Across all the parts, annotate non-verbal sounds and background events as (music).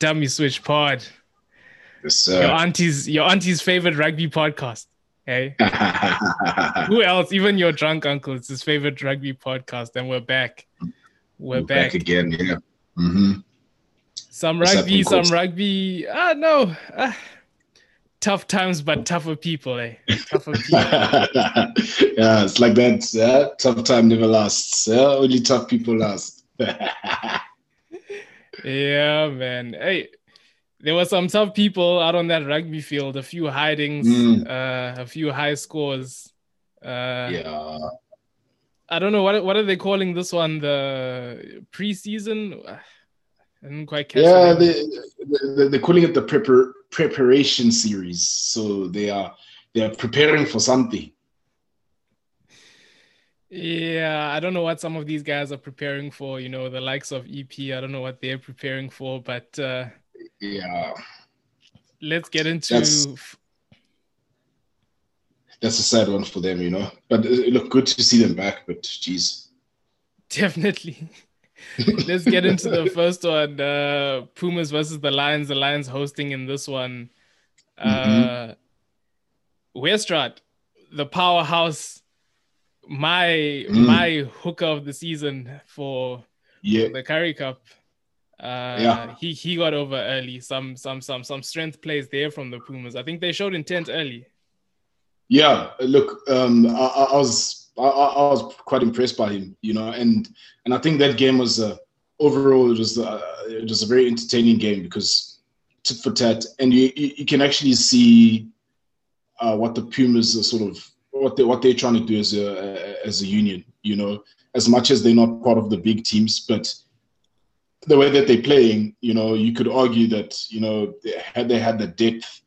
Dummy Switch Pod. Yes, Your auntie's your auntie's favorite rugby podcast. Hey. (laughs) Who else? Even your drunk uncle, it's his favorite rugby podcast. And we're back. We're, We're back. back again. Yeah. hmm Some rugby, some Coach? rugby. Ah, no. Ah, tough times, but tougher people, eh? Tougher (laughs) people. yeah, it's like that. Yeah? Tough time never lasts. Yeah? Only tough people last. (laughs) yeah, man. Hey, there were some tough people out on that rugby field. A few hidings, Mm. uh, a few high scores. Uh, yeah. I don't know what what are they calling this one? The preseason. I didn't quite catch. Yeah, they, they, they're calling it the prepar- preparation series. So they are they are preparing for something. Yeah, I don't know what some of these guys are preparing for. You know, the likes of EP. I don't know what they're preparing for, but uh, Yeah, let's get into. That's- that's a sad one for them, you know. But it look good to see them back. But geez, (laughs) Definitely. (laughs) Let's get into the (laughs) first one. Uh, Pumas versus the Lions. The Lions hosting in this one. Uh, Westrad, the powerhouse, my Mm. my hooker of the season for yeah, the Currie Cup. Uh, Yeah. he he got over early. Some some some some strength plays there from the Pumas. I think they showed intent early. Yeah, look, um, I, I was I, I I was quite impressed by him, you know, and and I think that game was uh, overall it was uh, it was a very entertaining game because tit for tat, and you you, you can actually see uh, what the Pumas are sort of what they what they're trying to do as a as a union, you know, as much as they're not part of the big teams, but the way that they're playing, you know, you could argue that you know had they had the depth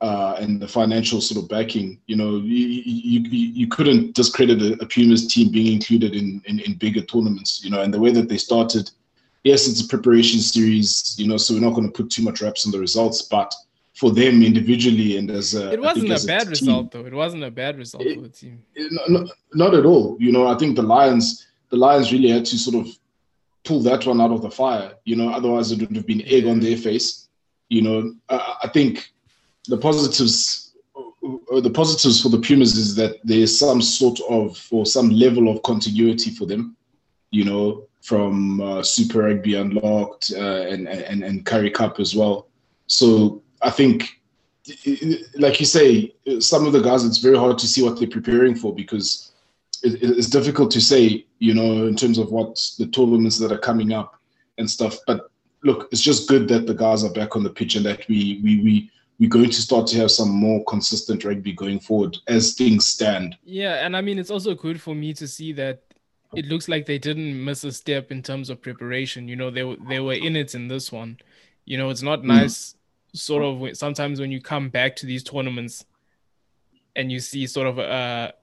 uh, and the financial sort of backing, you know, you, you, you couldn't discredit a, a Pumas team being included in, in, in bigger tournaments, you know, and the way that they started, yes, it's a preparation series, you know, so we're not going to put too much reps on the results, but for them individually and as a, It wasn't a bad result though. It wasn't a bad result It- for the team. no- no- not at all. You know, I think the Lions, the Lions really had to sort of pull that one out of the fire. You know, otherwise it would have been egg on their face. You know, I, I think the positives, uh, the positives for the Pumas is that there's some sort of or some level of continuity for them. You know, from uh, Super Rugby Unlocked uh, and and and Currie Cup as well. So I think like you say, some of the guys, it's very hard to see what they're preparing for because it, it's difficult to say, you know, in terms of what the tournaments that are coming up and stuff. But look, it's just good that the guys are back on the pitch and that we we we we're going to start to have some more consistent rugby going forward as things stand. Yeah, and I mean it's also good for me to see that it looks like they didn't miss a step in terms of preparation. You know, they were- they were in it in this one. You know, it's not hmm. nice. Sort of sometimes when you come back to these tournaments, and you see sort of a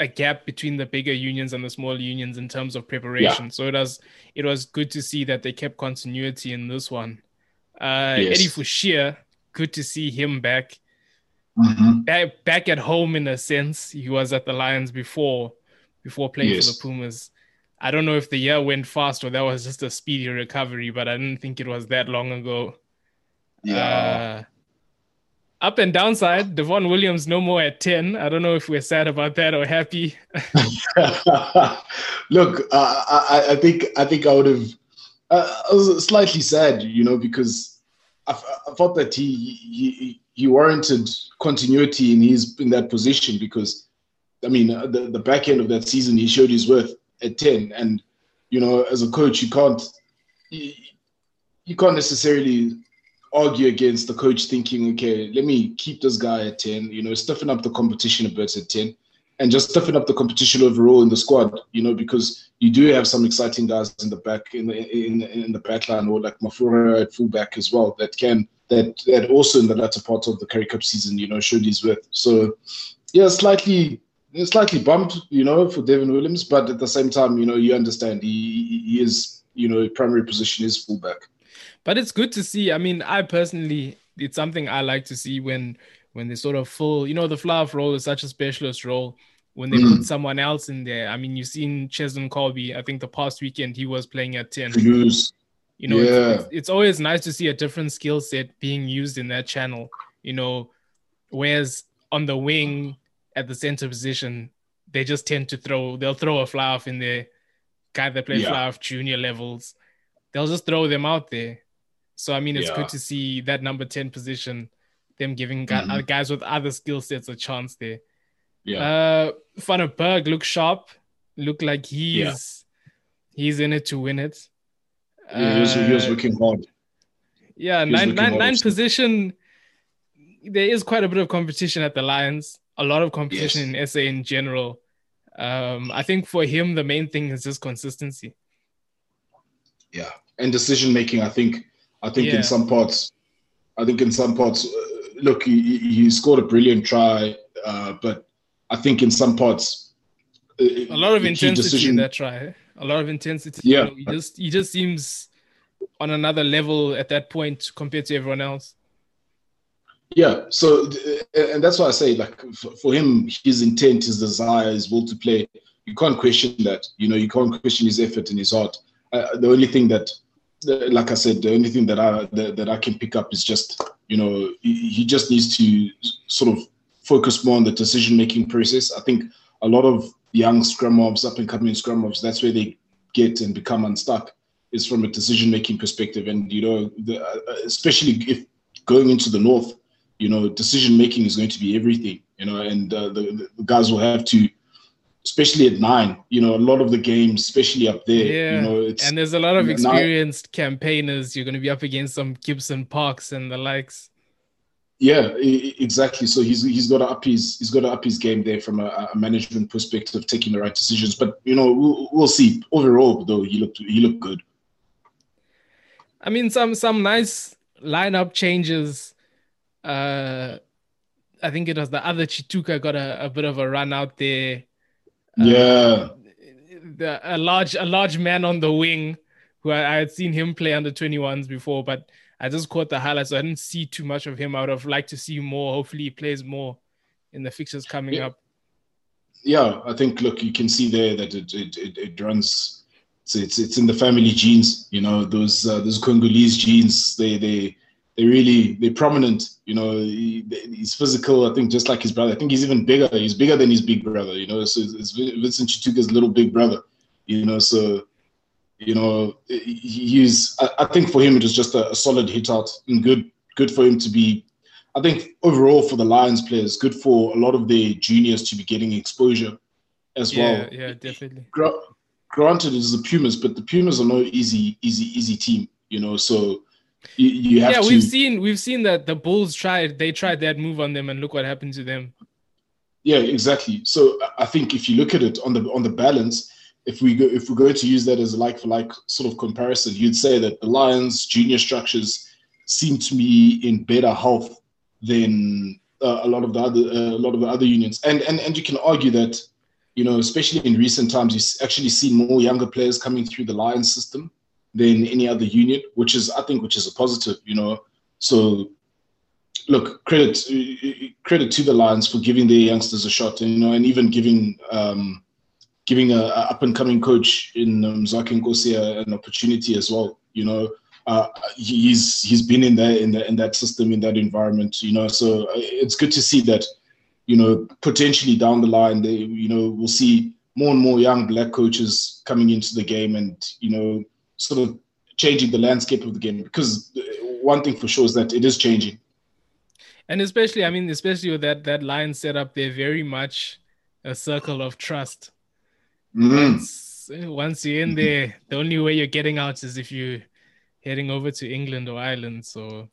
a gap between the bigger unions and the smaller unions in terms of preparation. So it was it was good to see that they kept continuity in this one. Uh, Yes. Eddie Fouché, good to see him back Mm-hmm. back back at home in a sense. He was at the Lions before before playing for the Pumas. I don't know if the year went fast or that was just a speedy recovery, but I didn't think it was that long ago. Yeah. Uh, up and downside, Devon Williams no more at 10. I don't know if we're sad about that or happy. (laughs) Look, uh, I, I think I think I would have. Uh, I was slightly sad, you know, because I thought that he, he he warranted continuity in his in that position because, I mean, uh, the the back end of that season he showed his worth at ten, and you know, as a coach, you can't you, you can't necessarily argue against the coach thinking, okay, let me keep this guy at ten, you know, stiffen up the competition a bit at ten and just stiffen up the competition overall in the squad, you know, because you do have some exciting guys in the back in the in, in the back line or like Mafura at fullback as well that can that that also in the latter part of the Currie Cup season, you know, showed his worth. So yeah, slightly slightly bumped, you know, for Devin Williams, but at the same time, you know, you understand he he is, you know, primary position is fullback. But it's good to see. I mean, I personally, it's something I like to see when when they sort of full, you know, the fluff role is such a specialist role. When they Mm. put someone else in there, I mean, you've seen Cheslin Kolbe. I think the past weekend he was playing at ten. Toulouse. You know, yeah. it's, it's, always nice to see a different skill set being used in that channel. You know, whereas on the wing at the center position, they just tend to throw. They'll throw a off in there. Guy that play yeah. fly off junior levels, they'll just throw them out there. So I mean, it's yeah. good to see that number ten position, them giving mm-hmm. guys with other skill sets a chance there. Yeah. Uh, Van den Berg look sharp. Look like he's yeah. he's in it to win it. Yeah, he, was, he was uh, working hard. Yeah, nine, nine, nine position. There is quite a bit of competition at the Lions. A lot of competition yes. in SA in general. Um, I think for him, the main thing is just consistency. Yeah, and decision making. I think. I think yeah. in some parts, I think in some parts, uh, look, he, he scored a brilliant try, uh, but I think in some parts, uh, a lot of intensity decision, in that try a lot of intensity. Yeah, you know, he just he just seems on another level at that point compared to everyone else. Yeah, so and that's why I say like for him, his intent, his desire, his will to play, you can't question that. You know, you can't question his effort and his heart. Uh, the only thing that, like I said, the only thing that I that, that I can pick up is just you know he, just needs to sort of focus more on the decision making process. I think a lot of young scrum mobs, up and coming scrum mobs, that's where they get and become unstuck is from a decision making perspective. And, you know, the, uh, especially if going into the North, you know, decision making is going to be everything, you know, and uh, the, the, guys will have to, especially at nine, you know, a lot of the games, especially up there, yeah. you know, and there's a lot of experienced nine, campaigners. You're going to be up against some Gibson Parks and the likes. Yeah, exactly. So he's he's got to up his he's got to up his game there from a, a management perspective, taking the right decisions. But you know, we'll, we'll see. Overall, though, he looked he looked good. I mean, some some nice lineup changes. Uh, I think it was the other Tshituka got a, a bit of a run out there. Uh, yeah, the, a large a large man on the wing, who I, I had seen him play under twenty ones before, but I just caught the highlights. So I didn't see too much of him. I would have liked to see more. Hopefully, he plays more in the fixtures coming yeah. up. Yeah, I think look, you can see there that it it, it, it runs. It's, it's it's in the family genes. You know those uh, those Congolese genes. They they they really they're prominent. You know he, he's physical. I think just like his brother. I think he's even bigger. He's bigger than his big brother. You know, so it's, it's Vincent Tshituka's little big brother. You know, so you know, he's. I think for him it was just a, a solid hit out and good. Good for him to be. I think overall for the Lions players, good for a lot of their juniors to be getting exposure as yeah, well. Yeah, definitely. Granted, it's the Pumas, but the Pumas are no easy, easy, easy team. You know, so you, you have yeah, to. we've seen we've seen that the Bulls tried. They tried that move on them, and look what happened to them. Yeah, exactly. So I think if you look at it on the on the balance, if we go if we're going to use that as a like for like sort of comparison, you'd say that the Lions junior structures seem to be in better health than uh, a lot of the other uh, a lot of the other unions, and and and you can argue that you know especially in recent times you actually see more younger players coming through the Lions system than any other union, which is I think which is a positive, you know. So look, credit credit to the Lions for giving their youngsters a shot, you know, and even giving um, giving a, a up and coming coach in um, Zaki Nkosi an opportunity as well. You know, uh, he's he's been in there in the, in that system in that environment. You know, so uh, it's good to see that. You know, potentially down the line, they you know we'll see more and more young black coaches coming into the game and you know sort of changing the landscape of the game because one thing for sure is that it is changing and especially i mean especially with that that line set up they're very much a circle of trust Mm. Once, once you're in there, the only way you're getting out is if you're heading over to England or Ireland. So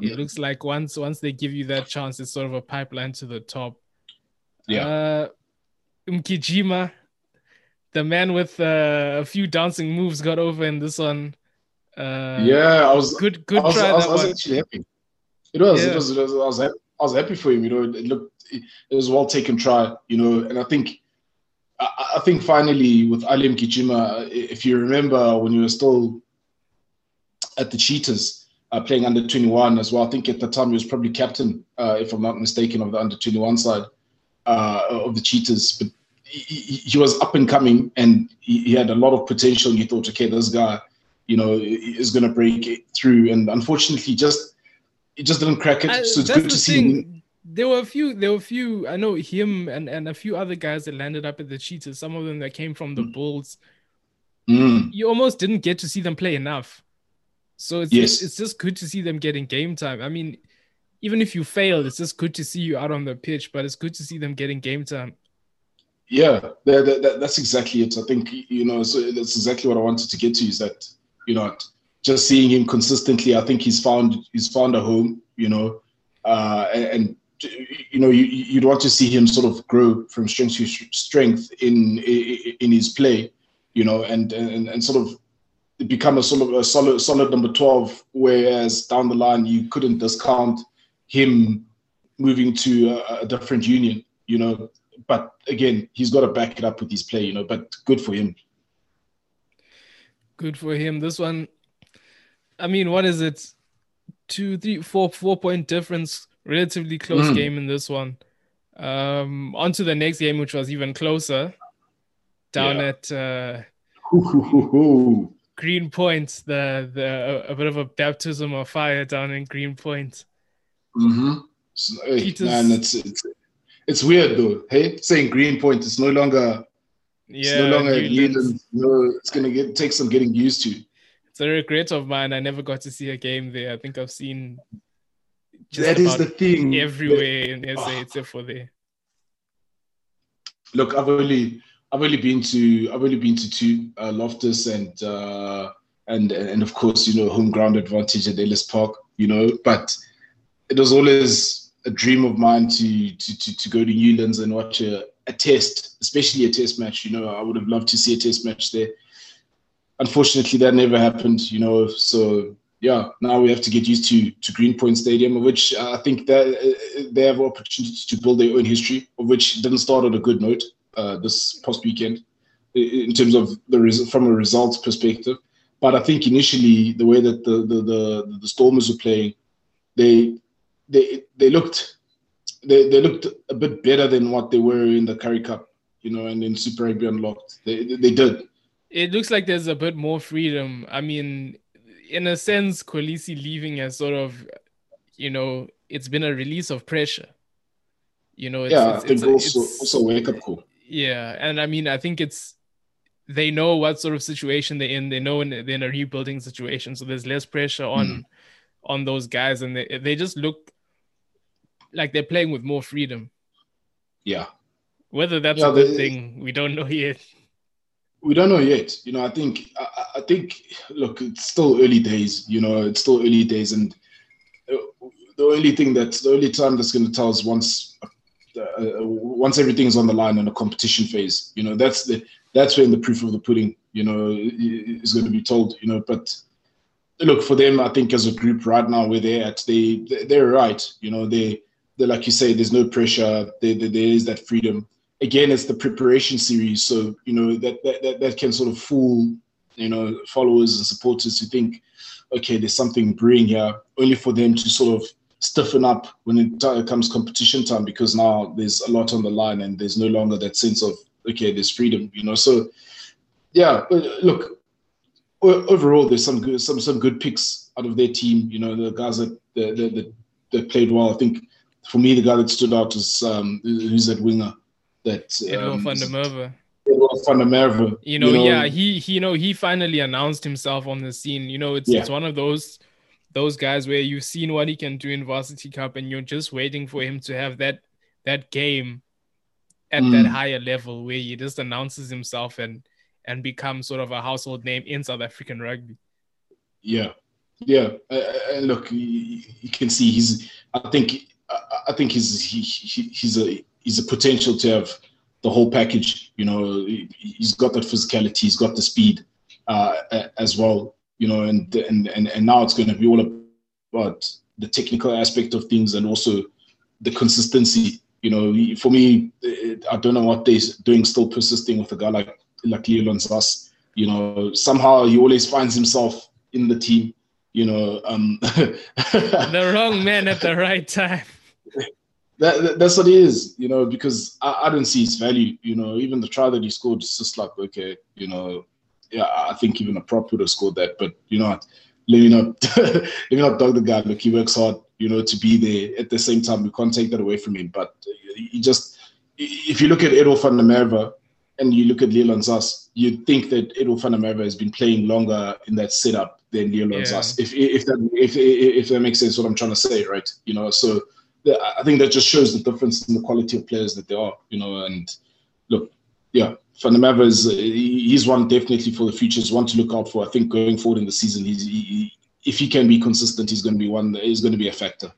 it looks like once once they give you that chance, it's sort of a pipeline to the top. Yeah. Uh, Mkijima, the man with uh, a few dancing moves, got over in this one. Uh, yeah, I was good. Good I was, try. I was, I was actually happy. It was, yeah. it was. It was. I was. Happy. I was happy for him. You know, it looked. It was well taken try. You know, and I think I, think finally with Alim Mkijima, if you remember when you were still at the Cheetahs uh, playing under 21 as well, I think at the time he was probably captain, uh, if I'm not mistaken, of the under 21 side uh, of the Cheetahs. But he, he, was up and coming and he, he, had a lot of potential. And you thought, okay, this guy, you know, is going to break through. And unfortunately, just it just didn't crack it. I, so it's good to see. Him. There were a few. There were a few. I know him and and a few other guys that landed up at the Cheetahs. Some of them that came from the mm. Bulls. Mm. You almost didn't get to see them play enough. So it's yes. it's just good to see them getting game time. I mean, even if you fail, it's just good to see you out on the pitch. But it's good to see them getting game time. Yeah, that, that, that's exactly it. I think you know so that's exactly what I wanted to get to. Is that you know just seeing him consistently, I think he's found he's found a home. You know, uh, and, and you know you, you'd want to see him sort of grow from strength to strength in in his play. You know, and and, and sort of become a sort of a solid solid number 12 whereas down the line you couldn't discount him moving to a, a, different union you know but again he's got to back it up with his play you know but good for him good for him this one i mean what is it two three four four point difference relatively close mm. game in this one um on to the next game which was even closer down yeah. at uh Greenpoint, the the a, a, bit of a baptism of fire down in Greenpoint. Mm-hmm. So, hey, man, it's, it's it's weird though. Hey, saying Greenpoint, it's no longer yeah, it's no longer. No, it's gonna get take some getting used to. It's a regret of mine. I never got to see a game there. I think I've seen that is the thing everywhere in SA oh. except for there. Look, I've only I've only been to I've only been to two uh, Loftus and uh, and and of course you know home ground advantage at Ellis Park. You know, but it was always a dream of mine to to to, to go to Newlands and watch a, a test, especially a test match. You know, I would have loved to see a test match there. Unfortunately, that never happened. You know, so yeah, now we have to get used to to Greenpoint Stadium, which I think that uh, they have opportunity to build their own history, of which didn't start on a good note uh, this past weekend in terms of the res- from a results perspective. But I think initially the way that the the the, the Stormers were playing, they they they looked they, they looked a bit better than what they were in the Currie Cup, you know, and in Super Rugby Unlocked. They they did. It looks like there's a bit more freedom. I mean, in a sense, Kolisi leaving has sort of, you know, it's been a release of pressure. You know, it's, yeah, it's, I think it's, also also wake up call. Yeah, and I mean, I think it's they know what sort of situation they're in. They know in, they're in a rebuilding situation, so there's less pressure on mm. on those guys, and they they just look like they're playing with more freedom. Yeah. Whether that's yeah, a good they, thing, we don't know yet. We don't know yet. You know, I think I, I, think look, it's still early days. You know, it's still early days, and uh, the only thing that's the only time that's going to tell us once uh, once everything's on the line in a competition phase, you know, that's the that's when the proof of the pudding, you know, is going to be told, you know. But look for them, I think as a group right now where they're at, they they're right, you know, they like you say, there's no pressure, there, there, there is that freedom. Again, it's the preparation series, so you know that that that, can sort of fool you know followers and supporters to think, okay, there's something brewing here, only for them to sort of stiffen up when it comes competition time because now there's a lot on the line and there's no longer that sense of okay there's freedom you know? So yeah uh, look overall there's some good some some good picks out of their team. You know the guys that that, that, that played well i think for me the guy that stood out was um who's that winger that um, van der Merwe. Van der Merwe. You know, you know, yeah, he, he, you know, he finally announced himself on the scene. You know, it's yeah. it's one of those those guys where you've seen what he can do in varsity cup and you're just waiting for him to have that that game at mm. that higher level where he just announces himself and and becomes sort of a household name in South African rugby. Yeah, yeah. Uh look, you, you, can see he's. I think. I think he's he, he, he's a he's a potential to have the whole package. You know, he's got that physicality, he's got the speed uh, as well you know, and and and, and now it's going to be all about the technical aspect of things and also the consistency. You know, for me, I don't know what they're doing, still persisting with a guy like like Leolin Zas. You know, somehow he always finds himself in the team. You know, um, (laughs) the wrong man at the right time. That, that, that's what it is, you know, because I, I don't see his value. You know, even the try that he scored is just like, okay, you know, yeah, I think even a prop would have scored that. But you know? Let me not (laughs) let me not dog the guy. Look, he works hard, you know, to be there. At the same time, we can't take that away from him. But he just, if you look at Edwill van der Merwe and you look at Leon Zas, you'd think that Edwill Merwe has been playing longer in that setup than Leon yeah. Zas. If if that if if that makes sense, what I'm trying to say, right? You know, so I think that just shows the difference in the quality of players that they are. You know, and look, yeah, Merwe is uh, he's one definitely for the future. Is one to look out for. I think going forward in the season, he's he, if he can be consistent, he's going to be one. He's going to be a factor.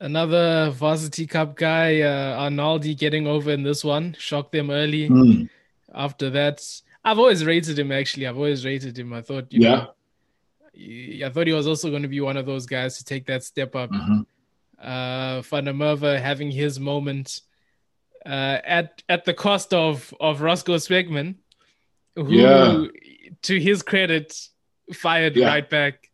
Another varsity cup guy, uh, Arnaldi, getting over in this one, shocked them early. Mm. After that, I've always rated him. Actually, I've always rated him. I thought, you yeah. know, I thought he was also going to be one of those guys to take that step up. Mm-hmm. Uh, Merwe having his moment uh, at at the cost of of Rosko Specman, who, yeah. to his credit, fired yeah. right back.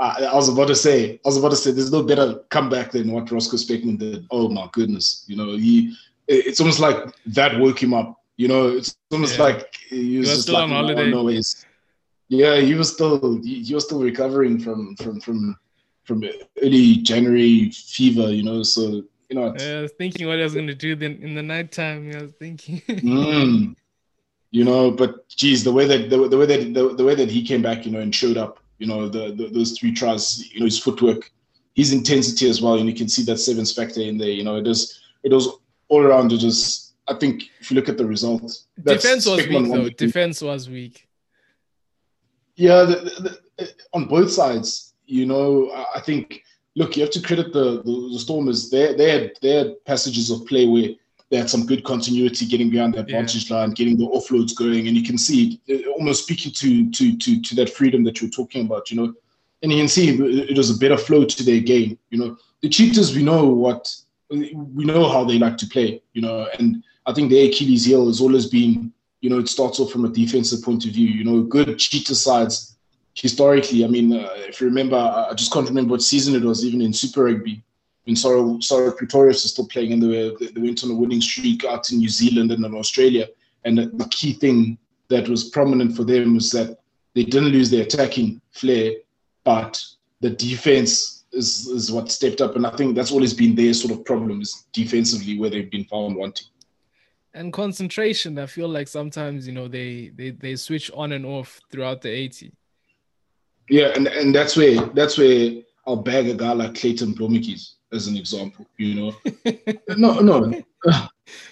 I, I was about to say, I was about to say, there's no better comeback than what Rosko Specman did. Oh my goodness, you know, he, it's almost like that woke him up. You know, it's almost yeah. like he was, was just still like, on holiday. No, yeah, he was still he, he was still recovering from from from from early January fever. You know, so you know. I was thinking what I was going to do then in the nighttime. I was thinking. mm, you know, but geez, the way that the, the way that the, the, way that he came back, you know, and showed up, you know, the, the those three tries, you know, his footwork, his intensity as well, and you can see that sevens factor in there. You know, it is it was all around. It was. I think if you look at the results, defense was weak though. Defense was weak. Yeah, the, the, on both sides, you know, I think look, you have to credit the, the, the Stormers. They, they, had, they had passages of play where they had some good continuity getting behind that advantage yeah. line, getting the offloads going, and you can see almost speaking to, to to to that freedom that you're talking about, you know. And you can see it, was a better flow to their game, you know. The Cheetahs, we know what we know how they like to play, you know, and I think their Achilles heel has always been, you know, it starts off from a defensive point of view, you know, good Cheetah sides historically, I mean, uh, if you remember, I just can't remember what season it was, even in Super Rugby, when Sorrow, Sarel Pretorius is still playing and they, were, they went on a winning streak out in New Zealand and in Australia. And the key thing that was prominent for them was that they didn't lose their attacking flair, but the defense is, is what stepped up. And I think that's always been their sort of problem is defensively where they've been found wanting. And concentration, I feel like sometimes, you know, they, they, they switch on and off throughout the 80 yeah, and, and that's where that's where I'll bag a guy like Clayton Blommetjies as an example. You know, (laughs) no, no,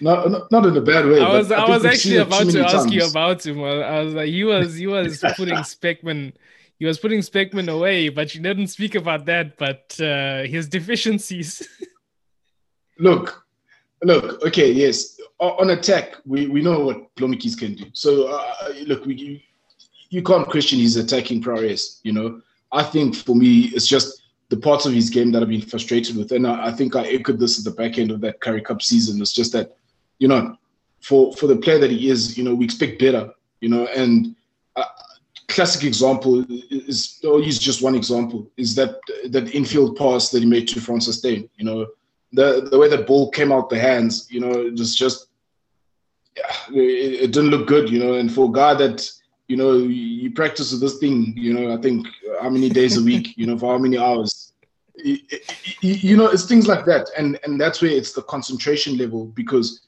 not not in a bad way. I was I, I was actually about to ask times. you about him. I was like, he was he was (laughs) putting Specman, He was putting Specman away, but you didn't speak about that. But uh, his deficiencies. (laughs) look, look. Okay, yes. On attack, we, we know what Blommetjies can do. So uh, look, we you can't question his attacking prowess. You know, I think for me, it's just the parts of his game that I've been frustrated with, and I, I think I echoed this at the back end of that Currie Cup season. It's just that, you know, for for the player that he is, you know, we expect better. You know, and uh, classic example is I'll use just one example is that that infield pass that he made to Francis Steyn. You know, the the way that ball came out the hands, you know, it was just yeah, it, it, didn't look good. You know, and for a guy that you know, you practice with this thing, you know, I think how many days a week, you know, for how many hours. You know, it's things like that. And and that's where it's the concentration level because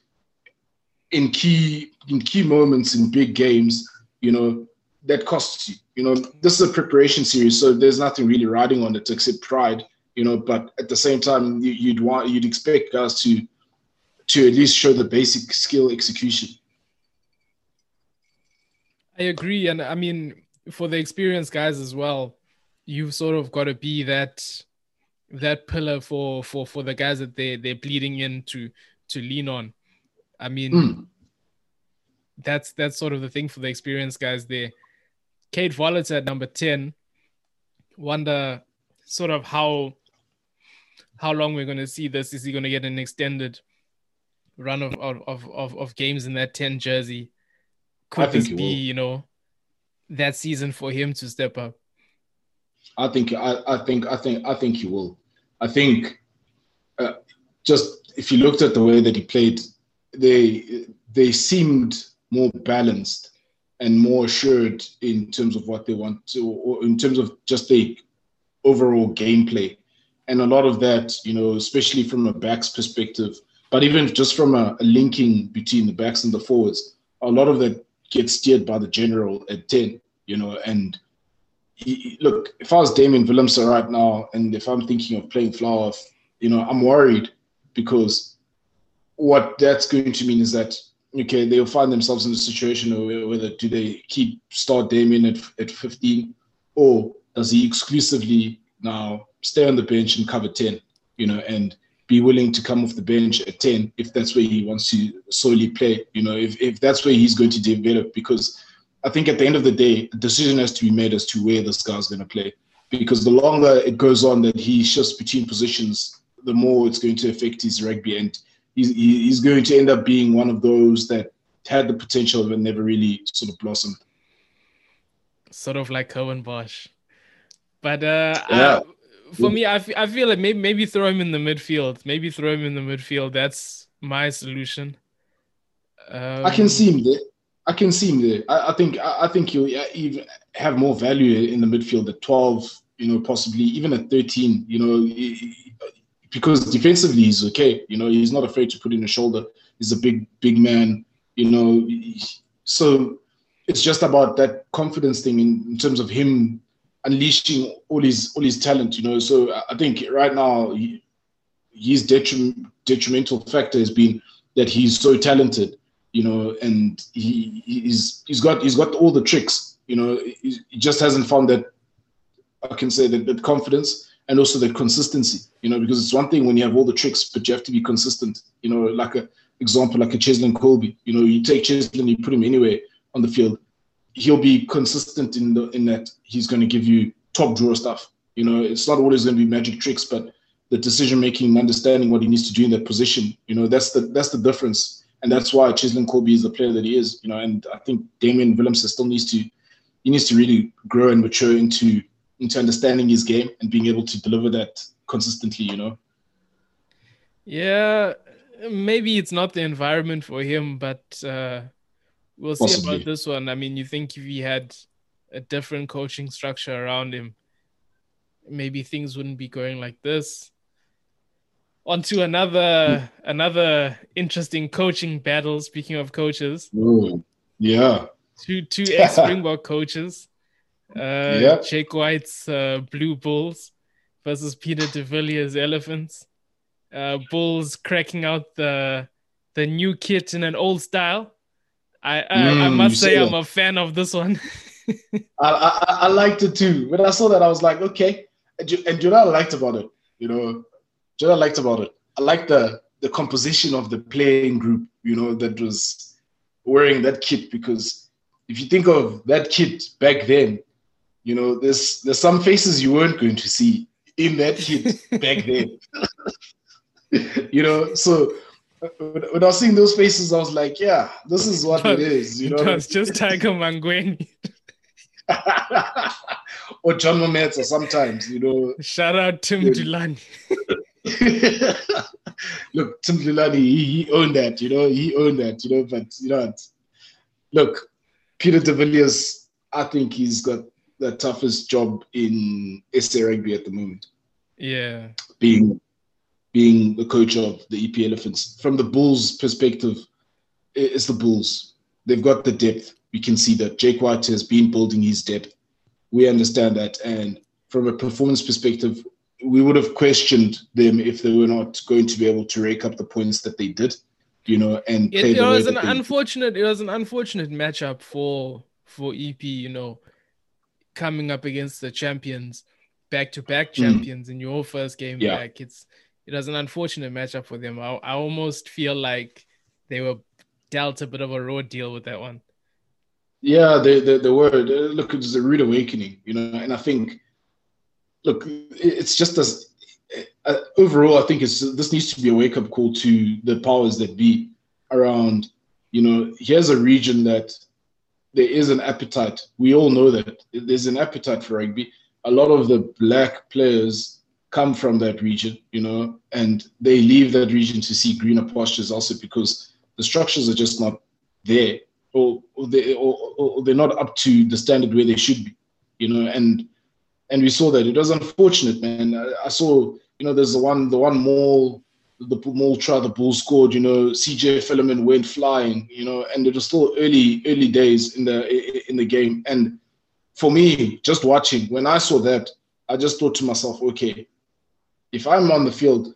in key in key moments in big games, you know, that costs you. You know, this is a preparation series, so there's nothing really riding on it except pride, you know, but at the same time you'd want you'd expect guys to to at least show the basic skill execution I agree, and I mean for the experienced guys as well, you've sort of got to be that that pillar for for for the guys that they they're bleeding in to to lean on. I mean, mm. that's that's sort of the thing for the experienced guys there. Kade Wolhuter's at number ten. Wonder sort of how how long we're going to see this. Is he going to get an extended run of of of, of games in that ten jersey? could this be, you know, that season for him to step up? I think I, I think I think I think he will. I think uh, just if you looked at the way that he played, they they seemed more balanced and more assured in terms of what they want to, or in terms of just the overall gameplay. And a lot of that, you know, especially from a back's perspective, but even just from a, a linking between the backs and the forwards, a lot of that gets steered by the general at 10, you know, and look, if I was Damian Willemse right now, and if I'm thinking of playing Vlahoff, you know, I'm worried because what that's going to mean is that okay, they'll find themselves in a situation where whether do they keep start Damian at, at 15 or does he exclusively now stay on the bench and cover 10, you know, and be willing to come off the bench at 10 if that's where he wants to solely play, you know, if, if that's where he's going to develop. Because I think at the end of the day, a decision has to be made as to where this guy's going to play. Because the longer it goes on that he shifts between positions, the more it's going to affect his rugby. And he's, he's going to end up being one of those that had the potential but never really sort of blossomed. Sort of like Curwin Bosch. But uh, yeah. I, for me, I, f- I feel like maybe maybe throw him in the midfield. Maybe throw him in the midfield. That's my solution. Um, I can see him there. I can see him there. I, I think I, I think he'll uh, even have more value in the midfield at twelve. You know, possibly even at thirteen. You know, because defensively he's okay. You know, he's not afraid to put in a shoulder. He's a big big man. You know, so it's just about that confidence thing in, in terms of him unleashing all his all his talent. You know, so I think right now he, his detrim, detrimental factor has been that he's so talented. You know, and he he's he's got he's got all the tricks. You know, he, he just hasn't found that I can say that that confidence and also the consistency. You know, because it's one thing when you have all the tricks, but you have to be consistent. You know, like a example like a Cheslin Kolbe. You know, you take Cheslin, you put him anywhere on the field he'll be consistent in the in that he's going to give you top drawer stuff. You know, it's not always going to be magic tricks, but the decision making, understanding what he needs to do in that position. You know, that's the that's the difference, and that's why Cheslin Kolbe is the player that he is. You know, and I think Damian Willemse still needs to he needs to really grow and mature into into understanding his game and being able to deliver that consistently. You know. Yeah, maybe it's not the environment for him, but. Uh We'll see Possibly. about this one. I mean, you think if he had a different coaching structure around him, maybe things wouldn't be going like this. On to another another interesting coaching battle. Speaking of coaches, Ooh, yeah, two two (laughs) ex Springbok coaches. Uh, yeah. Jake White's uh, Blue Bulls versus Peter de Villiers Elephants. Uh, Bulls cracking out the the new kit in an old style. I I, mm, I must say I'm a fan of this one. (laughs) I, I, I liked it too. When I saw that, I was like, okay. And, you, and you know what I liked about it? You know, you know what I liked about it? I liked the the composition of the playing group. You know, that was wearing that kit because if you think of that kit back then, you know, there's there's some faces you weren't going to see in that kit (laughs) back then. (laughs) you know, so when I was seeing those faces, I was like, yeah, this is what it is. You know, it's just Tiger Mangweni. (laughs) or John Mometa sometimes, you know. Shout out Tim yeah. Dlulane. (laughs) look, Tim Dlulane, he, he, owned that, you know, he owned that, you know, but you know, look, Peter de Villiers, I think he's got the toughest job in SA rugby at the moment. Yeah. Being being the coach of the EP Elephants. From the Bulls' perspective, it's the Bulls. They've got the depth. We can see that Jake White has been building his depth. We understand that. And from a performance perspective, we would have questioned them if they were not going to be able to rake up the points that they did, you know, and it, it was an unfortunate it was an unfortunate matchup for for EP, you know, coming up against the champions, back to back champions mm. in your first game yeah. back. It's it was an unfortunate matchup for them. I, I almost feel like they were dealt a bit of a raw deal with that one. Yeah, they, they, they were. Look, it's a rude awakening, you know, and I think, look, it's just as uh, overall, I think it's this needs to be a wake up call to the powers that be around. You know, here's a region that there is an appetite. We all know that there's an appetite for rugby. A lot of the black players come from that region, you know, and they leave that region to see greener pastures also because the structures are just not there. or, or they or, or, they're not up to the standard where they should be, you know. And and we saw that it was unfortunate, man. I, I saw, you know, there's the one the one mall the Mall try the Bulls scored, you know, CJ Velleman went flying, you know, and it was still early, early days in the in the game. And for me, just watching, when I saw that, I just thought to myself, okay, if I'm on the field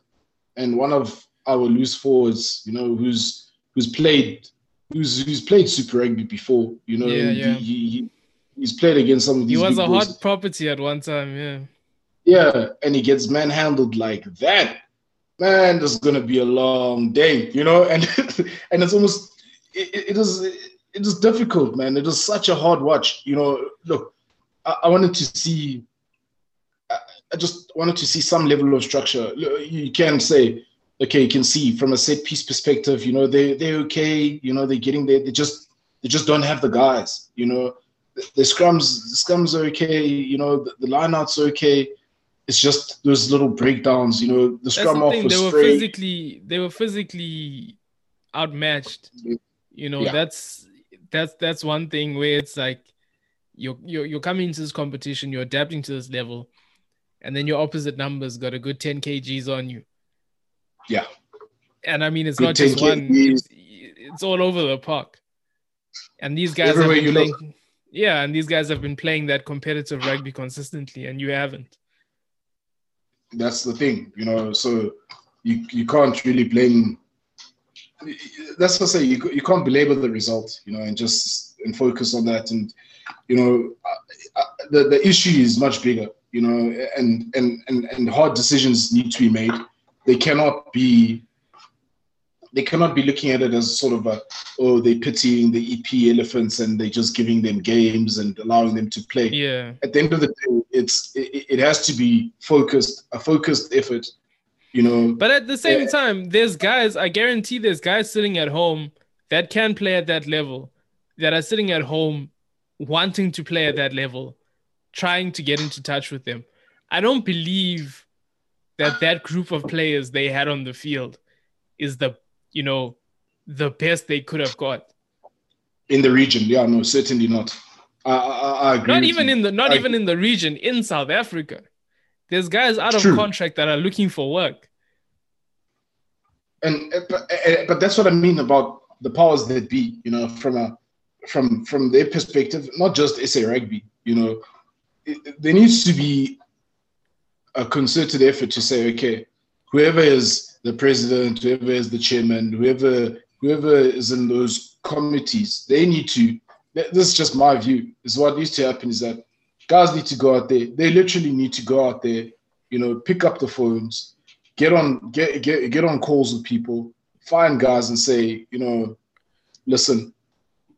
and one of our loose forwards, you know, who's who's played who's who's played Super Rugby before, you know, yeah, yeah. He, he, he's played against some of these. He was a boys. hot property at one time, yeah. Yeah, and he gets manhandled like that man, this is gonna be a long day, you know, (laughs) and and it's almost it, it is it is difficult, man. It is such a hard watch, you know. Look, I, I wanted to see, I, I just wanted to see some level of structure. You can say, okay, you can see from a set piece perspective, you know, they they're okay, you know, they're getting there. They just they just don't have the guys, you know. The, the scrums, the scrums are okay, you know, the, the lineouts are okay it's just those little breakdowns. You know, the scrum the off was they were straight. physically they were physically outmatched. You know, yeah. that's that's that's one thing where it's like you're, you're you're coming into this competition, you're adapting to this level, and then your opposite numbers got a good 10 kgs on you. Yeah. And I mean, it's good not just one; it's, it's, all over the park. And these guys Everywhere have been playing. Yeah, and these guys have been playing that competitive rugby consistently, and you haven't that's the thing, you know. So you you can't really blame. That's what I say. You you can't belabor the result, you know, and just and focus on that. And you know, the the issue is much bigger, you know, and and and and hard decisions need to be made. They cannot be they cannot be looking at it as sort of a oh they're pitying the EP elephants and they're just giving them games and allowing them to play. Yeah. At the end of the day, it's it, it has to be focused a focused effort, you know. But at the same yeah. time, there's guys. I guarantee there's guys sitting at home that can play at that level, that are sitting at home wanting to play at that level, trying to get into touch with them. I don't believe that that group of players they had on the field is the you know, the best they could have got in the region. Yeah, no, certainly not. I, I, I agree. Not even you. in the not I, even in the region in South Africa. There's guys out of true. contract that are looking for work. And eh, but, eh, eh, but that's what I mean about the powers that be. You know, from a from from their perspective, not just SA Rugby. You know, it, there needs to be a concerted effort to say, okay, whoever is the president, whoever is the chairman, whoever whoever is in those committees, they need to. This is just my view. Is what needs to happen is that guys need to go out there. They literally need to go out there. You know, pick up the phones, get on get get get on calls with people, find guys and say, you know, listen,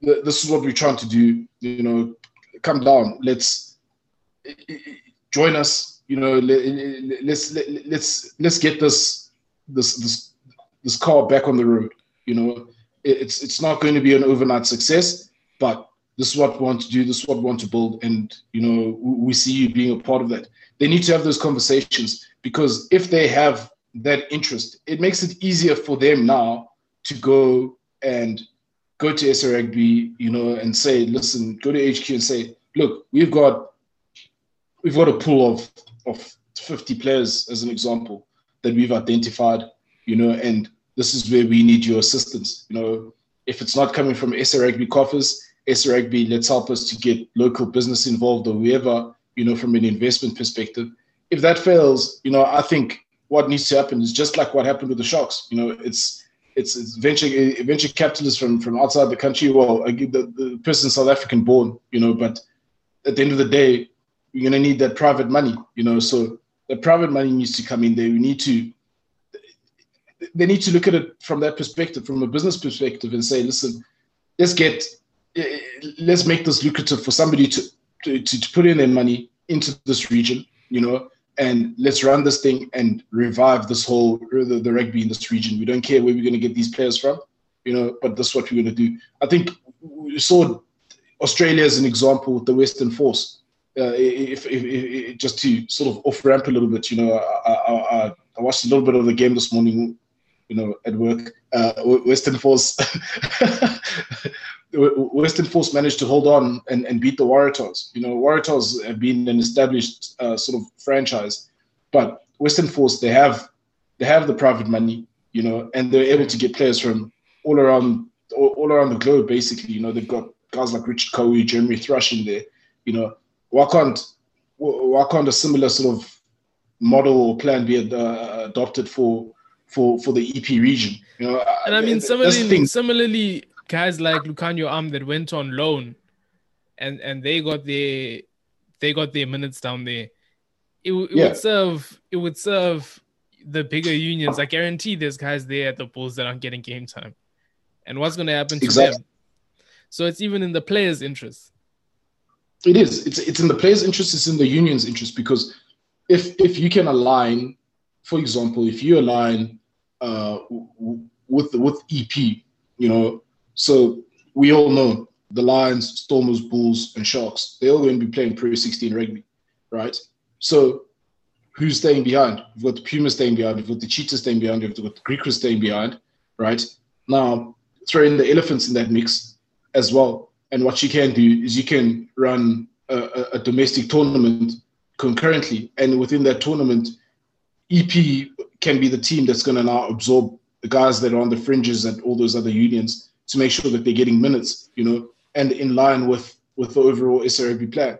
this is what we're trying to do. You know, come down. Let's eh, eh, eh, join us. You know, let, let's let, let's let's get this this this this car back on the road. You know, it's it's not going to be an overnight success, but this is what we want to do. This is what we want to build, and you know, we see you being a part of that. They need to have those conversations because if they have that interest, it makes it easier for them now to go and go to SA Rugby, you know, and say, listen, go to HQ and say, look, we've got we've got a pool of of 50 players as an example that we've identified, you know, and this is where we need your assistance. You know, if it's not coming from SA Rugby coffers, SA Rugby, let's help us to get local business involved or whoever, you know, from an investment perspective. If that fails, you know, I think what needs to happen is just like what happened with the Sharks. You know, it's it's, it's venture venture capitalists from from outside the country. Well, the, the person South African born, you know, but at the end of the day, you're gonna need that private money, you know. So the private money needs to come in there. We need to they need to look at it from that perspective, from a business perspective, and say, listen, let's get let's make this lucrative for somebody to to, to put in their money into this region, you know, and let's run this thing and revive this whole the, the rugby in this region. We don't care where we're going to get these players from, you know, but this is what we're going to do. I think we saw Australia as an example with the Western Force uh, if, if, if, just to sort of off ramp a little bit, you know, I, I, I, watched a little bit of the game this morning, you know, at work. Uh, Western Force (laughs) Western Force managed to hold on and, and beat the Waratahs. You know, Waratahs have been an established uh, sort of franchise, but Western Force they have they have the private money, you know, and they're able to get players from all around all, all around the globe. Basically, you know, they've got guys like Richard Kahui, Jeremy Thrush in there. You know, why can't why can't a similar sort of model or plan be uh, adopted for for for the EP region? You know, and I mean similarly, similarly, guys like Lukhanyo Am that went on loan, and and they got their they got their minutes down there. It, it yeah. would serve it would serve the bigger unions. I guarantee there's guys there at the Bulls that aren't getting game time, and what's going to happen to exactly. them? So it's even in the players' interest. It is. It's it's in the players' interest. It's in the union's interest because if if you can align, for example, if you align uh, with with EP, you know, so we all know the Lions, Stormers, Bulls, and Sharks. They're all going to be playing Pro 16 rugby, right? So who's staying behind? We've got the Pumas staying behind. We've got the Cheetahs staying behind. We've got the Griquas staying behind, right? Now throw in the elephants in that mix as well. And what you can do is you can run a, a domestic tournament concurrently, and within that tournament, EP can be the team that's going to now absorb the guys that are on the fringes and all those other unions to make sure that they're getting minutes, you know, and in line with with the overall SRB plan.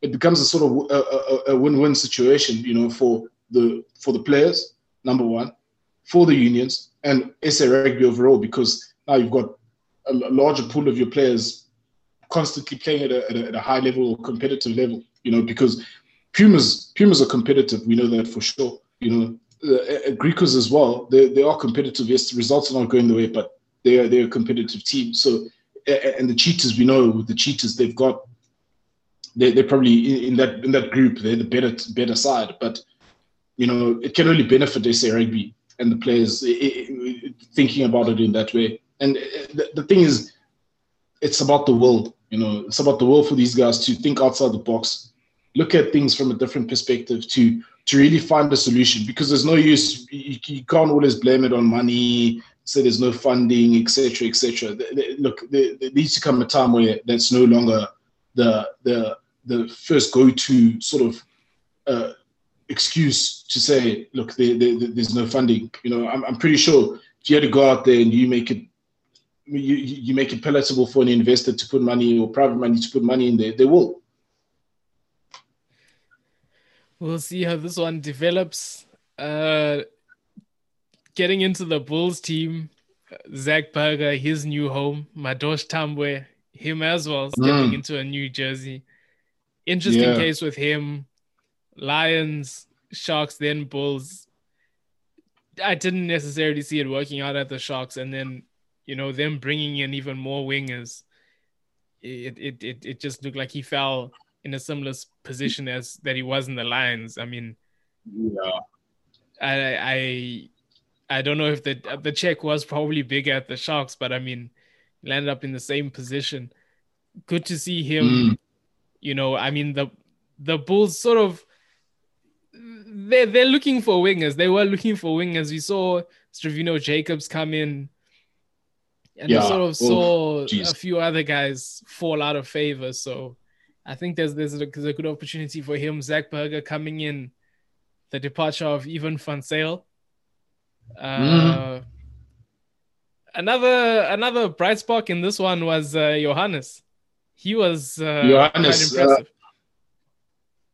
It becomes a sort of a, a, a win-win situation, you know, for the for the players, number one, for the unions and SA Rugby overall, because now you've got a larger pool of your players constantly playing at a, at a, at a high level or competitive level, you know, because Pumas Pumas are competitive. We know that for sure. You know, uh, Griquas as well. They they are competitive. Yes, the results are not going the way, but they are they're a competitive team. So and the cheetahs, we know the cheetahs, they've got they they're probably in that in that group. They're the better better side, but you know it can only benefit SA rugby and the players it, it, thinking about it in that way. And uh, the, the thing is, it's about the world. You know, it's about the world for these guys to think outside the box, look at things from a different perspective, to to really find a solution. Because there's no use. You, you can't always blame it on money. Say there's no funding, etc., etc. Look, there, there needs to come a time where that's no longer the the the first go-to sort of uh, excuse to say, look, there, there, there's no funding. You know, I'm, I'm pretty sure if you had to go out there and you make it you, you make it palatable for an investor to put money or private money to put money in there, they will. We'll see how this one develops. Uh, getting into the Bulls team, Zak Burger, his new home, Madosh Tambwe, him as well, stepping mm. into a new jersey. Interesting yeah. case with him. Lions, Sharks, then Bulls. I didn't necessarily see it working out at the Sharks, and then you know, them bringing in even more wingers, it it it, it just looked like he fell in a similar position as that he was in the Lions. I mean, yeah, I I I don't know if the the check was probably bigger at the Sharks, but I mean, landed up in the same position. Good to see him. Mm. You know, I mean the the Bulls sort of they're they're looking for wingers. They were looking for wingers. We saw Stravino Jacobs come in and yeah. sort of saw a few other guys fall out of favor. So I think there's there's a, there's a good opportunity for him. Zak Burger coming in, the departure of Ivan van Zyl. Uh, mm. Another another bright spot in this one was uh, Johannes. He was uh, Johannes, quite uh,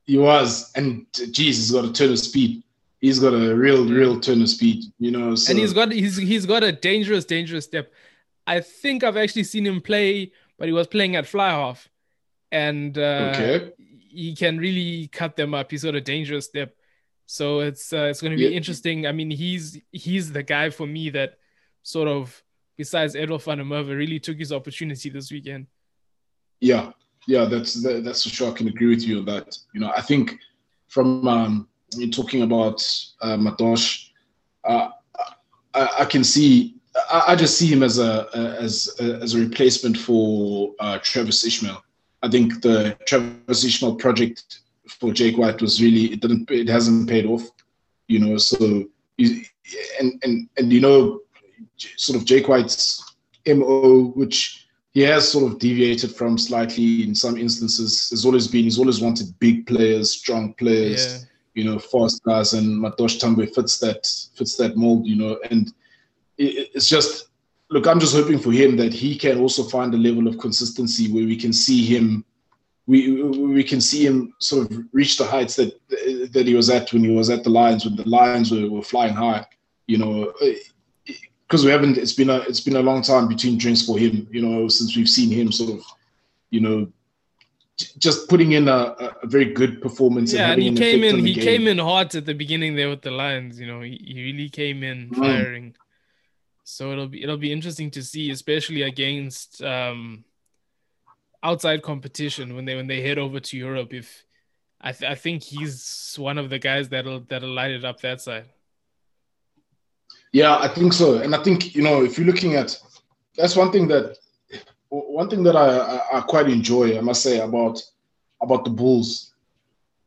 he was, and geez, he's got a turn of speed. He's got a real, real turn of speed, you know. So. And he's got he's he's got a dangerous, dangerous step. I think I've actually seen him play, but he was playing at fly half, and uh, okay. he can really cut them up. He's got a dangerous step, so it's uh, it's going to be yeah. interesting. I mean, he's he's the guy for me that sort of besides Edward van der Merwe really took his opportunity this weekend. Yeah, yeah, that's that, that's for sure. I can agree with you on that. You know, I think from um, talking about uh, Madosh, uh, I, I can see I, I just see him as a, as as a replacement for uh, Travis Ismaiel. I think the Travis Ismaiel project for Jake White was really it didn't it hasn't paid off, you know. So and and and you know, sort of Jake White's mo, which he has sort of deviated from slightly in some instances. Has always been he's always wanted big players, strong players, yeah. you know, fast guys, and Madosh Tambwe fits that fits that mold, you know. And it's just look, I'm just hoping for him that he can also find a level of consistency where we can see him. We, we can see him sort of reach the heights that that he was at when he was at the Lions when the Lions were, were flying high, you know, because we haven't. It's been a it's been a long time between drinks for him. You know, since we've seen him sort of, you know, just putting in a, a very good performance. Yeah, and, and he came in. He game. came in hot at the beginning there with the Lions. You know, he, he really came in mm. So it'll be it'll be interesting to see, especially against um, outside competition when they when they head over to Europe. If I, th- I think he's one of the guys that'll that'll light it up that side. Yeah, I think so, and I think you know if you're looking at that's one thing that one thing that I, I, I quite enjoy, I must say about about the Bulls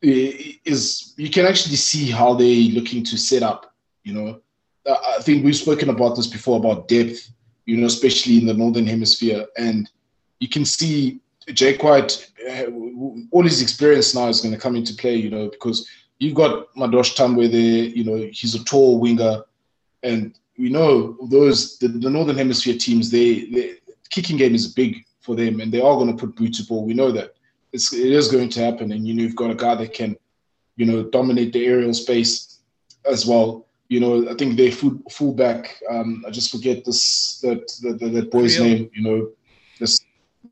is you can actually see how they're looking to set up. You know, I think we've spoken about this before about depth. You know, especially in the northern hemisphere, and you can see Jake White, uh, all his experience now is going to come into play. You know, because you've got Madosh Tambwe there. You know, he's a tall winger and we know those the, the northern hemisphere teams. They, they kicking game is big for them, and they are going to put boot to ball. We know that it's it is going to happen, and you know you've got a guy that can, you know, dominate the aerial space as well. You know, I think they full fullback. Um, I just forget this that that, that, boy's name. You know, this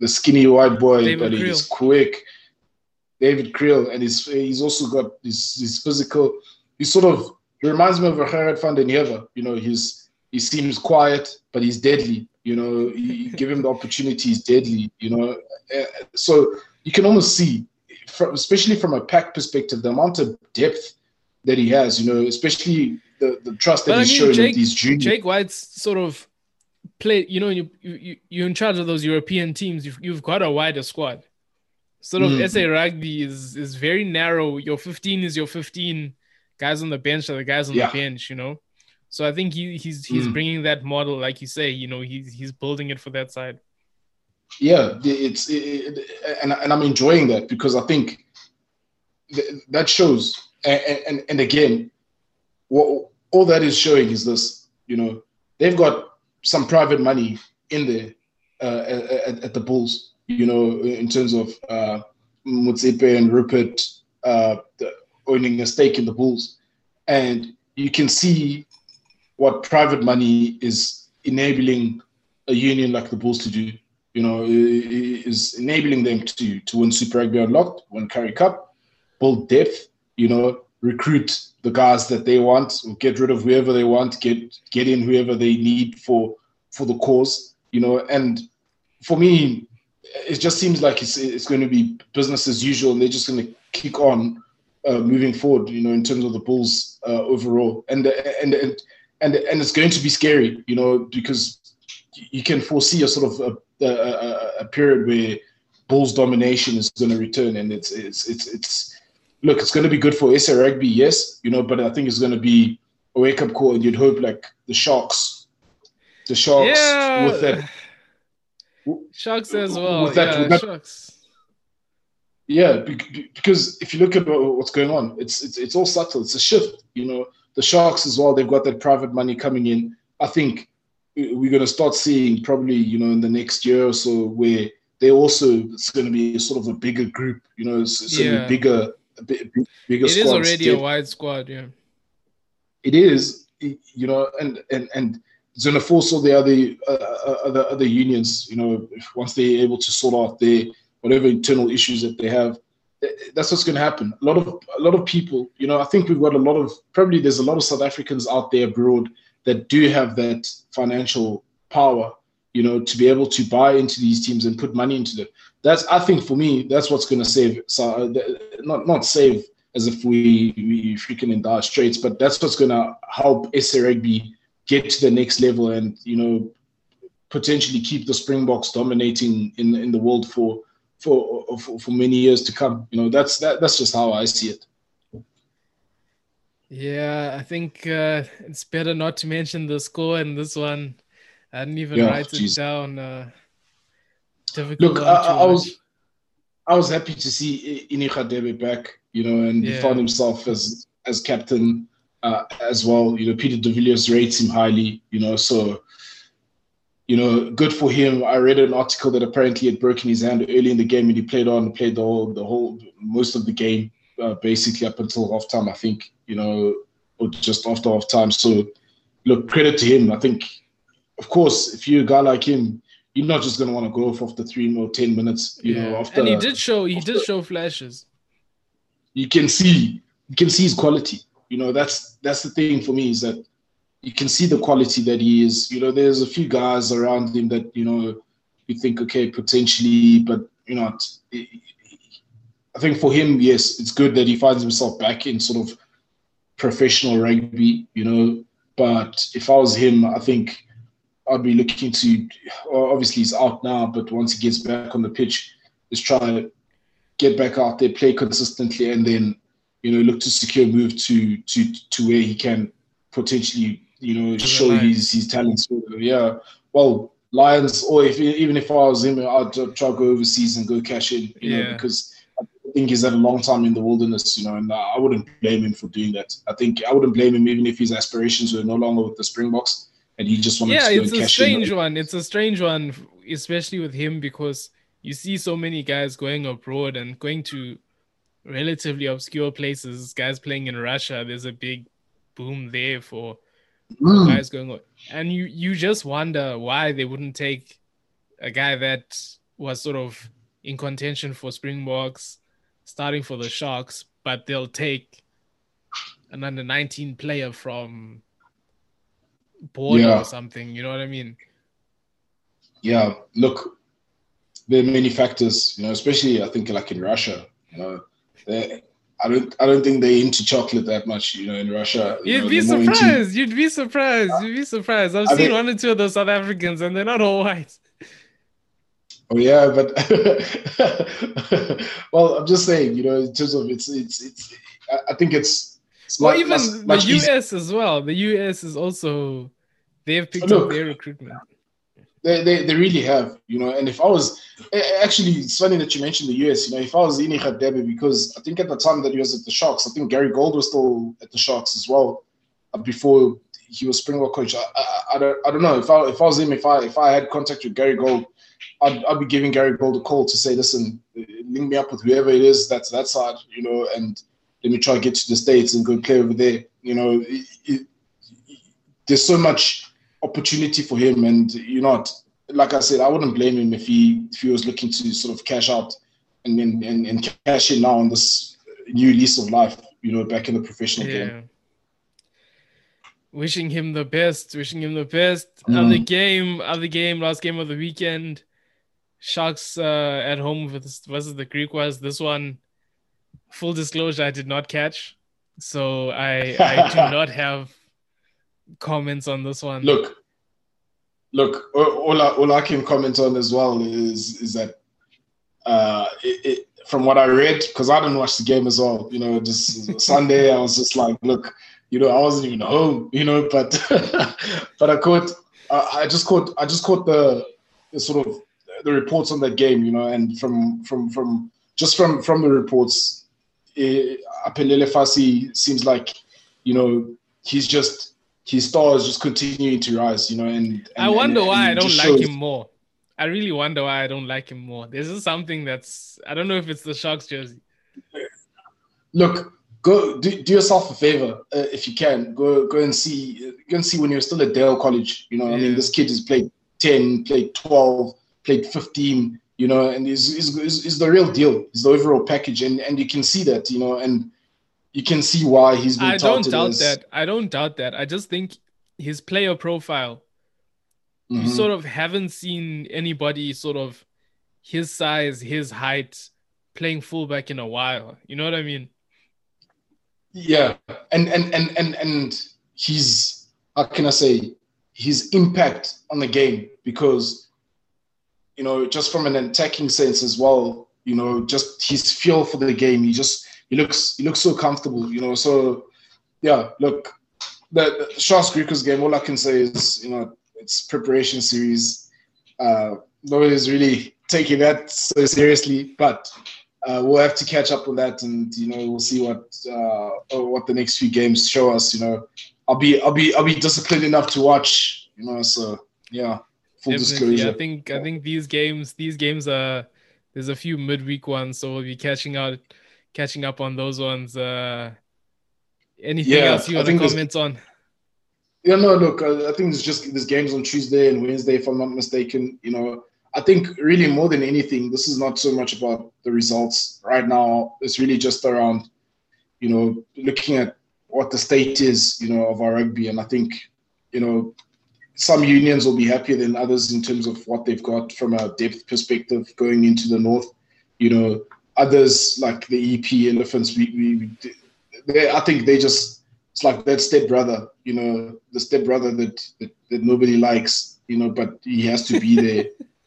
the skinny white boy, David but he's quick. David Kriel, and he's he's also got this this physical. He sort of he reminds me of Gerard van den Heever. You know, he's he seems quiet, but he's deadly. You know, you (laughs) give him the opportunity, he's deadly. You know, uh, so you can almost see, especially from a pack perspective, the amount of depth that he has. You know, especially the, the trust that but he's I mean, showing Jake, these juniors. Jake White's sort of play. You know, you, you you're in charge of those European teams. You've, you've got a wider squad. Sort of mm. SA rugby is is very narrow. Your 15 is your 15 guys on the bench are the guys on yeah. the bench, you know. So I think he, he's he's mm. bringing that model, like you say, you know, he's he's building it for that side. Yeah, it's it, it, and and I'm enjoying that because I think th- that shows, and, and and again, what all that is showing is this, you know, they've got some private money in there uh, at, at, the Bulls, you know, in terms of uh, Motsepe and Rupert, uh, owning a stake in the Bulls, and you can see what private money is enabling a union like the Bulls to do. You know, is enabling them to to win Super Rugby Unlocked, win Currie Cup, build depth. You know, recruit the guys that they want, get rid of whoever they want, get get in whoever they need for for the cause. You know, and for me, it just seems like it's it's going to be business as usual, and they're just going to kick on uh, moving forward. You know, in terms of the Bulls uh, overall, and and and and and it's going to be scary. You know, because you can foresee a sort of a, a, a period where Bulls domination is going to return, and it's it's it's it's look, it's going to be good for SA rugby, yes, you know, but I think it's going to be a wake up call, and you'd hope like the Sharks, the Sharks yeah. with that. Sharks as well. With that, yeah, with that, Sharks yeah, because if you look at what's going on, it's, it's it's all subtle. It's a shift. You know, the Sharks as well. They've got that private money coming in. I think we're going to start seeing probably you know in the next year or so where they also it's going to be sort of a bigger group. You know, it's, it's yeah. a bigger, bigger. It is already a wide squad. Yeah, it is. You know, and and and it's going to the other uh, uh, other other unions. You know, once they're able to sort out their whatever internal issues that they have. That's what's going to happen. A lot of a lot of people, you know, I think we've got a lot of probably there's a lot of South Africans out there abroad that do have that financial power, you know, to be able to buy into these teams and put money into them. That's I think for me, that's what's going to save. So not not save as if we we freaking in dire straits, but that's what's going to help SA Rugby get to the next level and you know potentially keep the Springboks dominating in in the world for for, for for many years to come. You know, that's that that's just how I see it. Yeah, I think uh, it's better not to mention the score in this one. I didn't even yeah, write geez. it down. Uh, difficult. Look, I, I was I was happy to see Inny Radebe back, you know, and yeah. he found himself as as captain uh, as well. You know, Peter de Villiers rates him highly, you know, so you know, good for him. I read an article that apparently had broken his hand early in the game, and he played on, played the whole, the whole, most of the game, uh, basically up until halftime. I think, you know, or just after halftime. So, look, credit to him. I think, of course, if you're a guy like him, you're not just going to want to go off after three or ten minutes. You yeah. know, after and he did show he after, did show flashes. You can see you can see his quality. You know, that's that's the thing for me is that you can see the quality that he is. You know, there's a few guys around him that you know you think okay potentially, but you know, I think for him, yes, it's good that he finds himself back in sort of professional rugby. You know, but if I was him, I think I'd be looking to. Obviously, he's out now, but once he gets back on the pitch, let's try to get back out there, play consistently, and then you know look to secure move to to to where he can potentially you know show his his talents. Yeah, well, Lions, or if even if I was him, I'd try to go overseas and go cash in. You yeah. know, because I think he's had a long time in the wilderness. You know, and I wouldn't blame him for doing that. I think I wouldn't blame him even if his aspirations were no longer with the Springboks and he just wanted yeah, to Yeah, it's a strange in. one. It's a strange one, especially with him because you see so many guys going abroad and going to relatively obscure places. Guys playing in Russia, there's a big boom there for, mm. guys going on, and you you just wonder why they wouldn't take a guy that was sort of in contention for Springboks, starting for the Sharks, but they'll take an under 19 player from border yeah. or something. You know what I mean? Yeah. Look, there are many factors. You know, especially I think like in Russia. You know, I don't I don't think they into chocolate that much. You know, in Russia. You would be surprised. Into... You'd be surprised. You'd be surprised. I've I seen one or two of those South Africans, and they're not all white. Oh yeah, but (laughs) well, I'm just saying, you know, in terms of it's it's it's. I think it's well, much, even much, the much US as well. The US is also they've picked Look, up their recruitment. They, they, they really have, you know. And if I was actually, it's funny that you mentioned the US. You know, if I was Inny Radebe, because I think at the time that he was at the Sharks, I think Gary Gold was still at the Sharks as well uh, before he was Springbok coach. I, I, I, don't, I don't know if I if I was him, if I if I had contact with Gary Gold, I'd, I'd be giving Gary Gold a call to say, listen, link me up with whoever it is that's that side, you know, and let me try to get to the states and go play over there. You know, it, it, there's so much opportunity for him, and you know, like I said, I wouldn't blame him if he if he was looking to sort of cash out and and, and, and cash in now on this new lease of life. You know, back in the professional yeah. game. Wishing him the best. Wishing him the best. Mm. Other game. Other game. Last game of the weekend. Sharks uh, at home versus the Griquas. This one full disclosure, I did not catch, so I I (laughs) do not have comments on this one. Look, look, all I, all I can comment on as well is is that uh, it, it, from what I read, because I didn't watch the game as well. You know, just Sunday, I was just like, look, you know, I wasn't even home. You know, but (laughs) but I caught, uh, I just caught, I just caught the, the sort of the reports on that game. You know, and from from from just from from the reports, uh, Aphelele Fassi seems like, you know, he's just his star is just continuing to rise, you know. And, and I wonder and, why and I don't like shows. him more. I really wonder why I don't like him more. This is something that's I don't know if it's the Sharks jersey. Look, go do, do yourself a favor uh, if you can. Go go and see go and see when you're still at Dale College. You know, yeah. I mean, this kid has played ten, played twelve, played fifteen you know, and is is is the real deal. Is the overall package, and and you can see that, you know, and you can see why he's been. I don't doubt as... that. I don't doubt that. I just think his player profile. Mm-hmm. You sort of haven't seen anybody sort of his size, his height, playing fullback in a while. You know what I mean? Yeah, and and and and and he's how can I say his impact on the game because you know, just from an attacking sense as well, you know, just his feel for the game. He just he looks he looks so comfortable, you know. So yeah, look, the, the Sharks Griquas game. All I can say is, you know, it's preparation series. Uh, nobody's really taking that so seriously, but uh, we'll have to catch up on that, and you know we'll see what uh, what the next few games show us. You know, I'll be I'll be I'll be disciplined enough to watch. You know, so yeah, full Definitely. disclosure. I think I think these games these games are there's a few midweek ones, so we'll be catching out catching up on those ones. Uh, anything yeah, else you want to comment on? Yeah, no, look, I, I think it's just there's games on Tuesday and Wednesday, if I'm not mistaken. You know, I think really more than anything, this is not so much about the results right now. It's really just around, you know, looking at what the state is, you know, of our rugby. And I think, you know, some unions will be happier than others in terms of what they've got from a depth perspective going into the north. You know, others like the EP Elephants, we, we they, I think they just it's like that step brother, you know, the step brother that, that that nobody likes, you know, but he has to be there.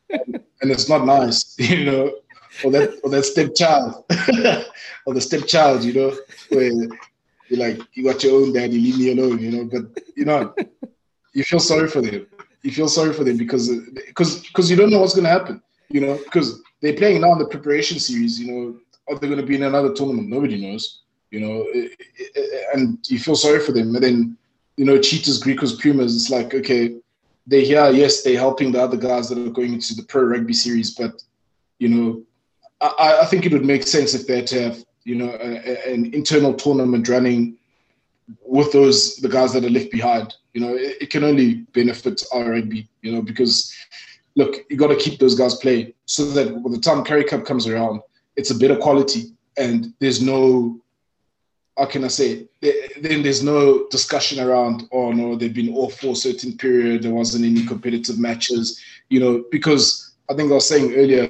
(laughs) and it's not nice, (laughs) you know, or that or that stepchild, (laughs) or the stepchild, you know, where you're like, you got your own daddy, leave me alone, you know. But you know, you feel sorry for them. You feel sorry for them because because because you don't know what's going to happen, you know, because they're playing now in the preparation series, you know. Are they going to be in another tournament? Nobody knows, you know, eh, eh, eh, and you feel sorry for them. And then, you know, cheetahs, Griquas, pumas. It's like okay they here, yes, they're helping the other guys that are going into the pro rugby series, but you know, I, I think it would make sense if they had to have you know a, an internal tournament running with those the guys that are left behind. You know, it, it can only benefit our. You know, because look, you got to keep those guys playing so that when the time Currie Cup comes around, it's a better quality and there's no how can I say? Then there's no discussion around, oh no, they've been off for a certain period. There wasn't any competitive matches, you know, because I think I was saying earlier,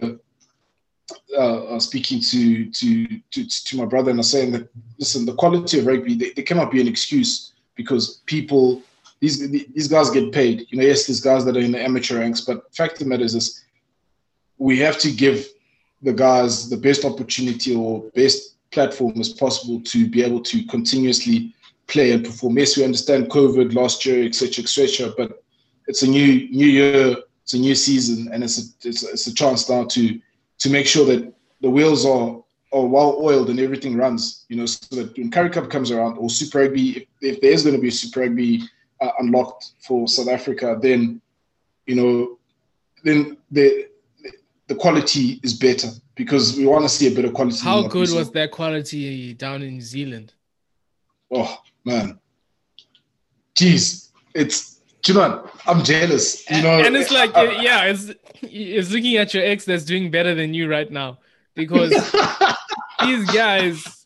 uh, uh, speaking to, to to to my brother, and I saying that listen, the quality of rugby, they, they cannot be an excuse because people, these these guys get paid. You know, yes, there's guys that are in the amateur ranks, but fact of the matter is this: we have to give the guys the best opportunity or best platform as possible to be able to continuously play and perform. Yes, we understand COVID last year, etc., etc., but it's a new new year, it's a new season, and it's a, it's a, it's a chance now to to make sure that the wheels are are well oiled and everything runs. You know, so that when Currie Cup comes around or Super Rugby, if, if there is going to be Super Rugby uh, unlocked for South Africa, then you know, then the the quality is better because we want to see a bit of quality. How good was that quality down in New Zealand? Oh man, jeez, it's you know I'm jealous. You know, and it's like uh, yeah, it's it's looking at your ex that's doing better than you right now because (laughs) these guys,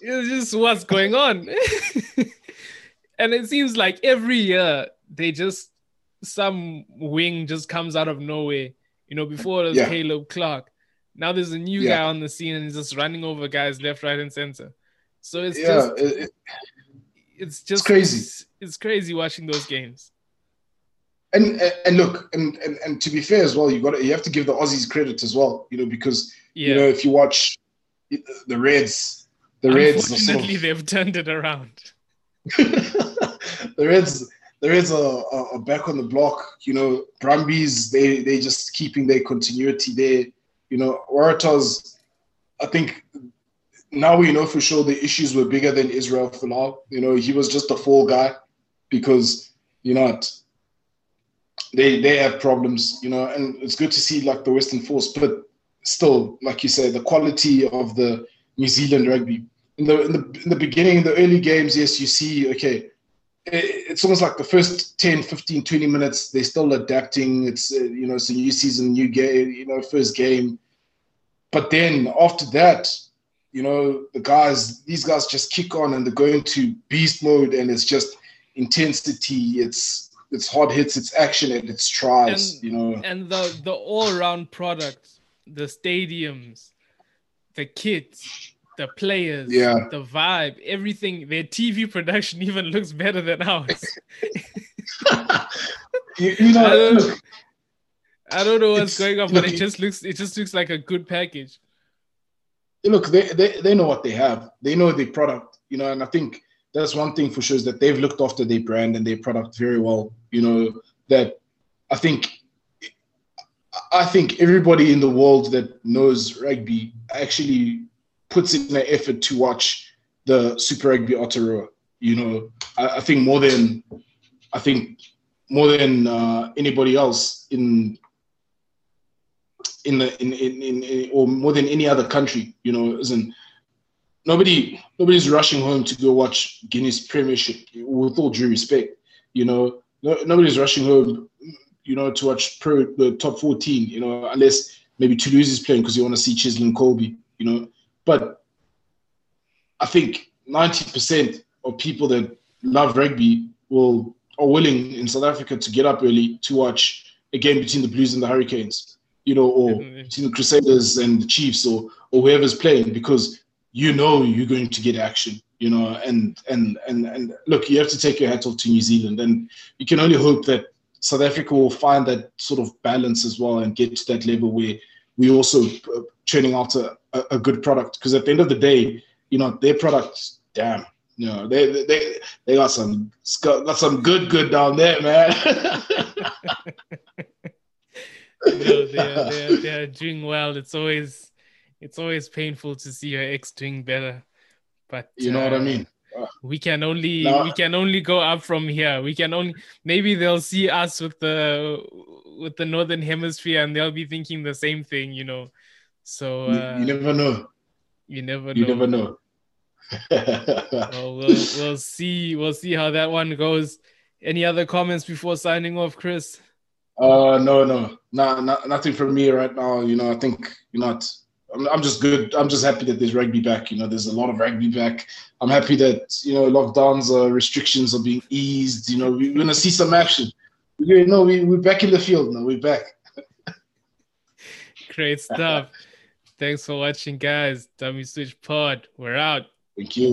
it's just what's going on, (laughs) and it seems like every year they just some wing just comes out of nowhere. You know, before it was yeah. Caleb Clarke, now there's a new yeah. guy on the scene and he's just running over guys left, right, and center. So it's yeah, just it, it, it's just it's crazy. It's, it's, crazy watching those games. And and look, and, and and to be fair as well, you got you have to give the Aussies credit as well, you know, because yeah. you know if you watch the Reds, the Reds. Unfortunately, sort of, they've turned it around. (laughs) the Reds, the Reds are, are, back on the block. You know, Brumbies, they they just keeping their continuity there. You know, Waratahs, I think now we know for sure the issues were bigger than Israel for Folau. You know, he was just a fall guy because, you know, they they have problems, you know, and it's good to see like the Western Force, but still, like you say, the quality of the New Zealand rugby. In the, in the in the beginning, in the early games, yes, you see, okay, it's almost like the first 10 15 20 minutes they're still adapting it's uh, you know it's a new season new game you know first game but then after that you know the guys these guys just kick on and they're going to beast mode and it's just intensity it's it's hard hits it's action and it's tries and, you know and the the all-around product the stadiums the kits the players, yeah. the vibe, everything. Their TV production (laughs) even looks better than ours. (laughs) you, you, know, I don't, I don't know what's going on, but it just looks it just looks like a good package. Look, they, they they know what they have. They know the product, you know, and I think that's one thing for sure is that they've looked after their brand and their product very well. You know that I think I think everybody in the world that knows rugby actually puts in an effort to watch the Super Rugby Aotearoa. You know, I, I think more than I think more than uh, anybody else in in the in, in, in, or more than any other country. You know, isn't nobody nobody's rushing home to go watch Guinness Premiership. With all due respect, you know, no, nobody's rushing home, you know, to watch pro the top fourteen. You know, unless maybe Toulouse is playing because you want to see Cheslin Kolbe. You know, but I think ninety percent of people that love rugby will are willing in South Africa to get up early to watch a game between the Blues and the Hurricanes, you know, or mm-hmm. between the Crusaders and the Chiefs or or whoever's playing because you know you're going to get action, you know, and and and and look, you have to take your hat off to New Zealand, and you can only hope that South Africa will find that sort of balance as well and get to that level where we also uh, churning out a, a good product because at the end of the day, you know, their product, damn, you know, they they they got some got some good good down there, man. (laughs) no, they're, they're, (laughs) they're doing well. It's always it's always painful to see your ex doing better, but you know uh, what I uh, mean. We can only no. we can only go up from here. We can only maybe they'll see us with the with the northern hemisphere and they'll be thinking the same thing, you know. So uh, you, you never know. You never know. You never know. (laughs) well, we'll we'll see we'll see how that one goes. Any other comments before signing off, Chris? Uh, no, no, no, no nothing for me right now. You know, I think you're not. I'm, I'm just good. I'm just happy that there's rugby back. You know, there's a lot of rugby back. I'm happy that you know lockdowns, uh, restrictions are being eased. You know, we're gonna see some action. You know, we we're back in the field now. We're back. (laughs) Great stuff. Thanks for watching, guys. Dummy Switch Pod. We're out. Thank you.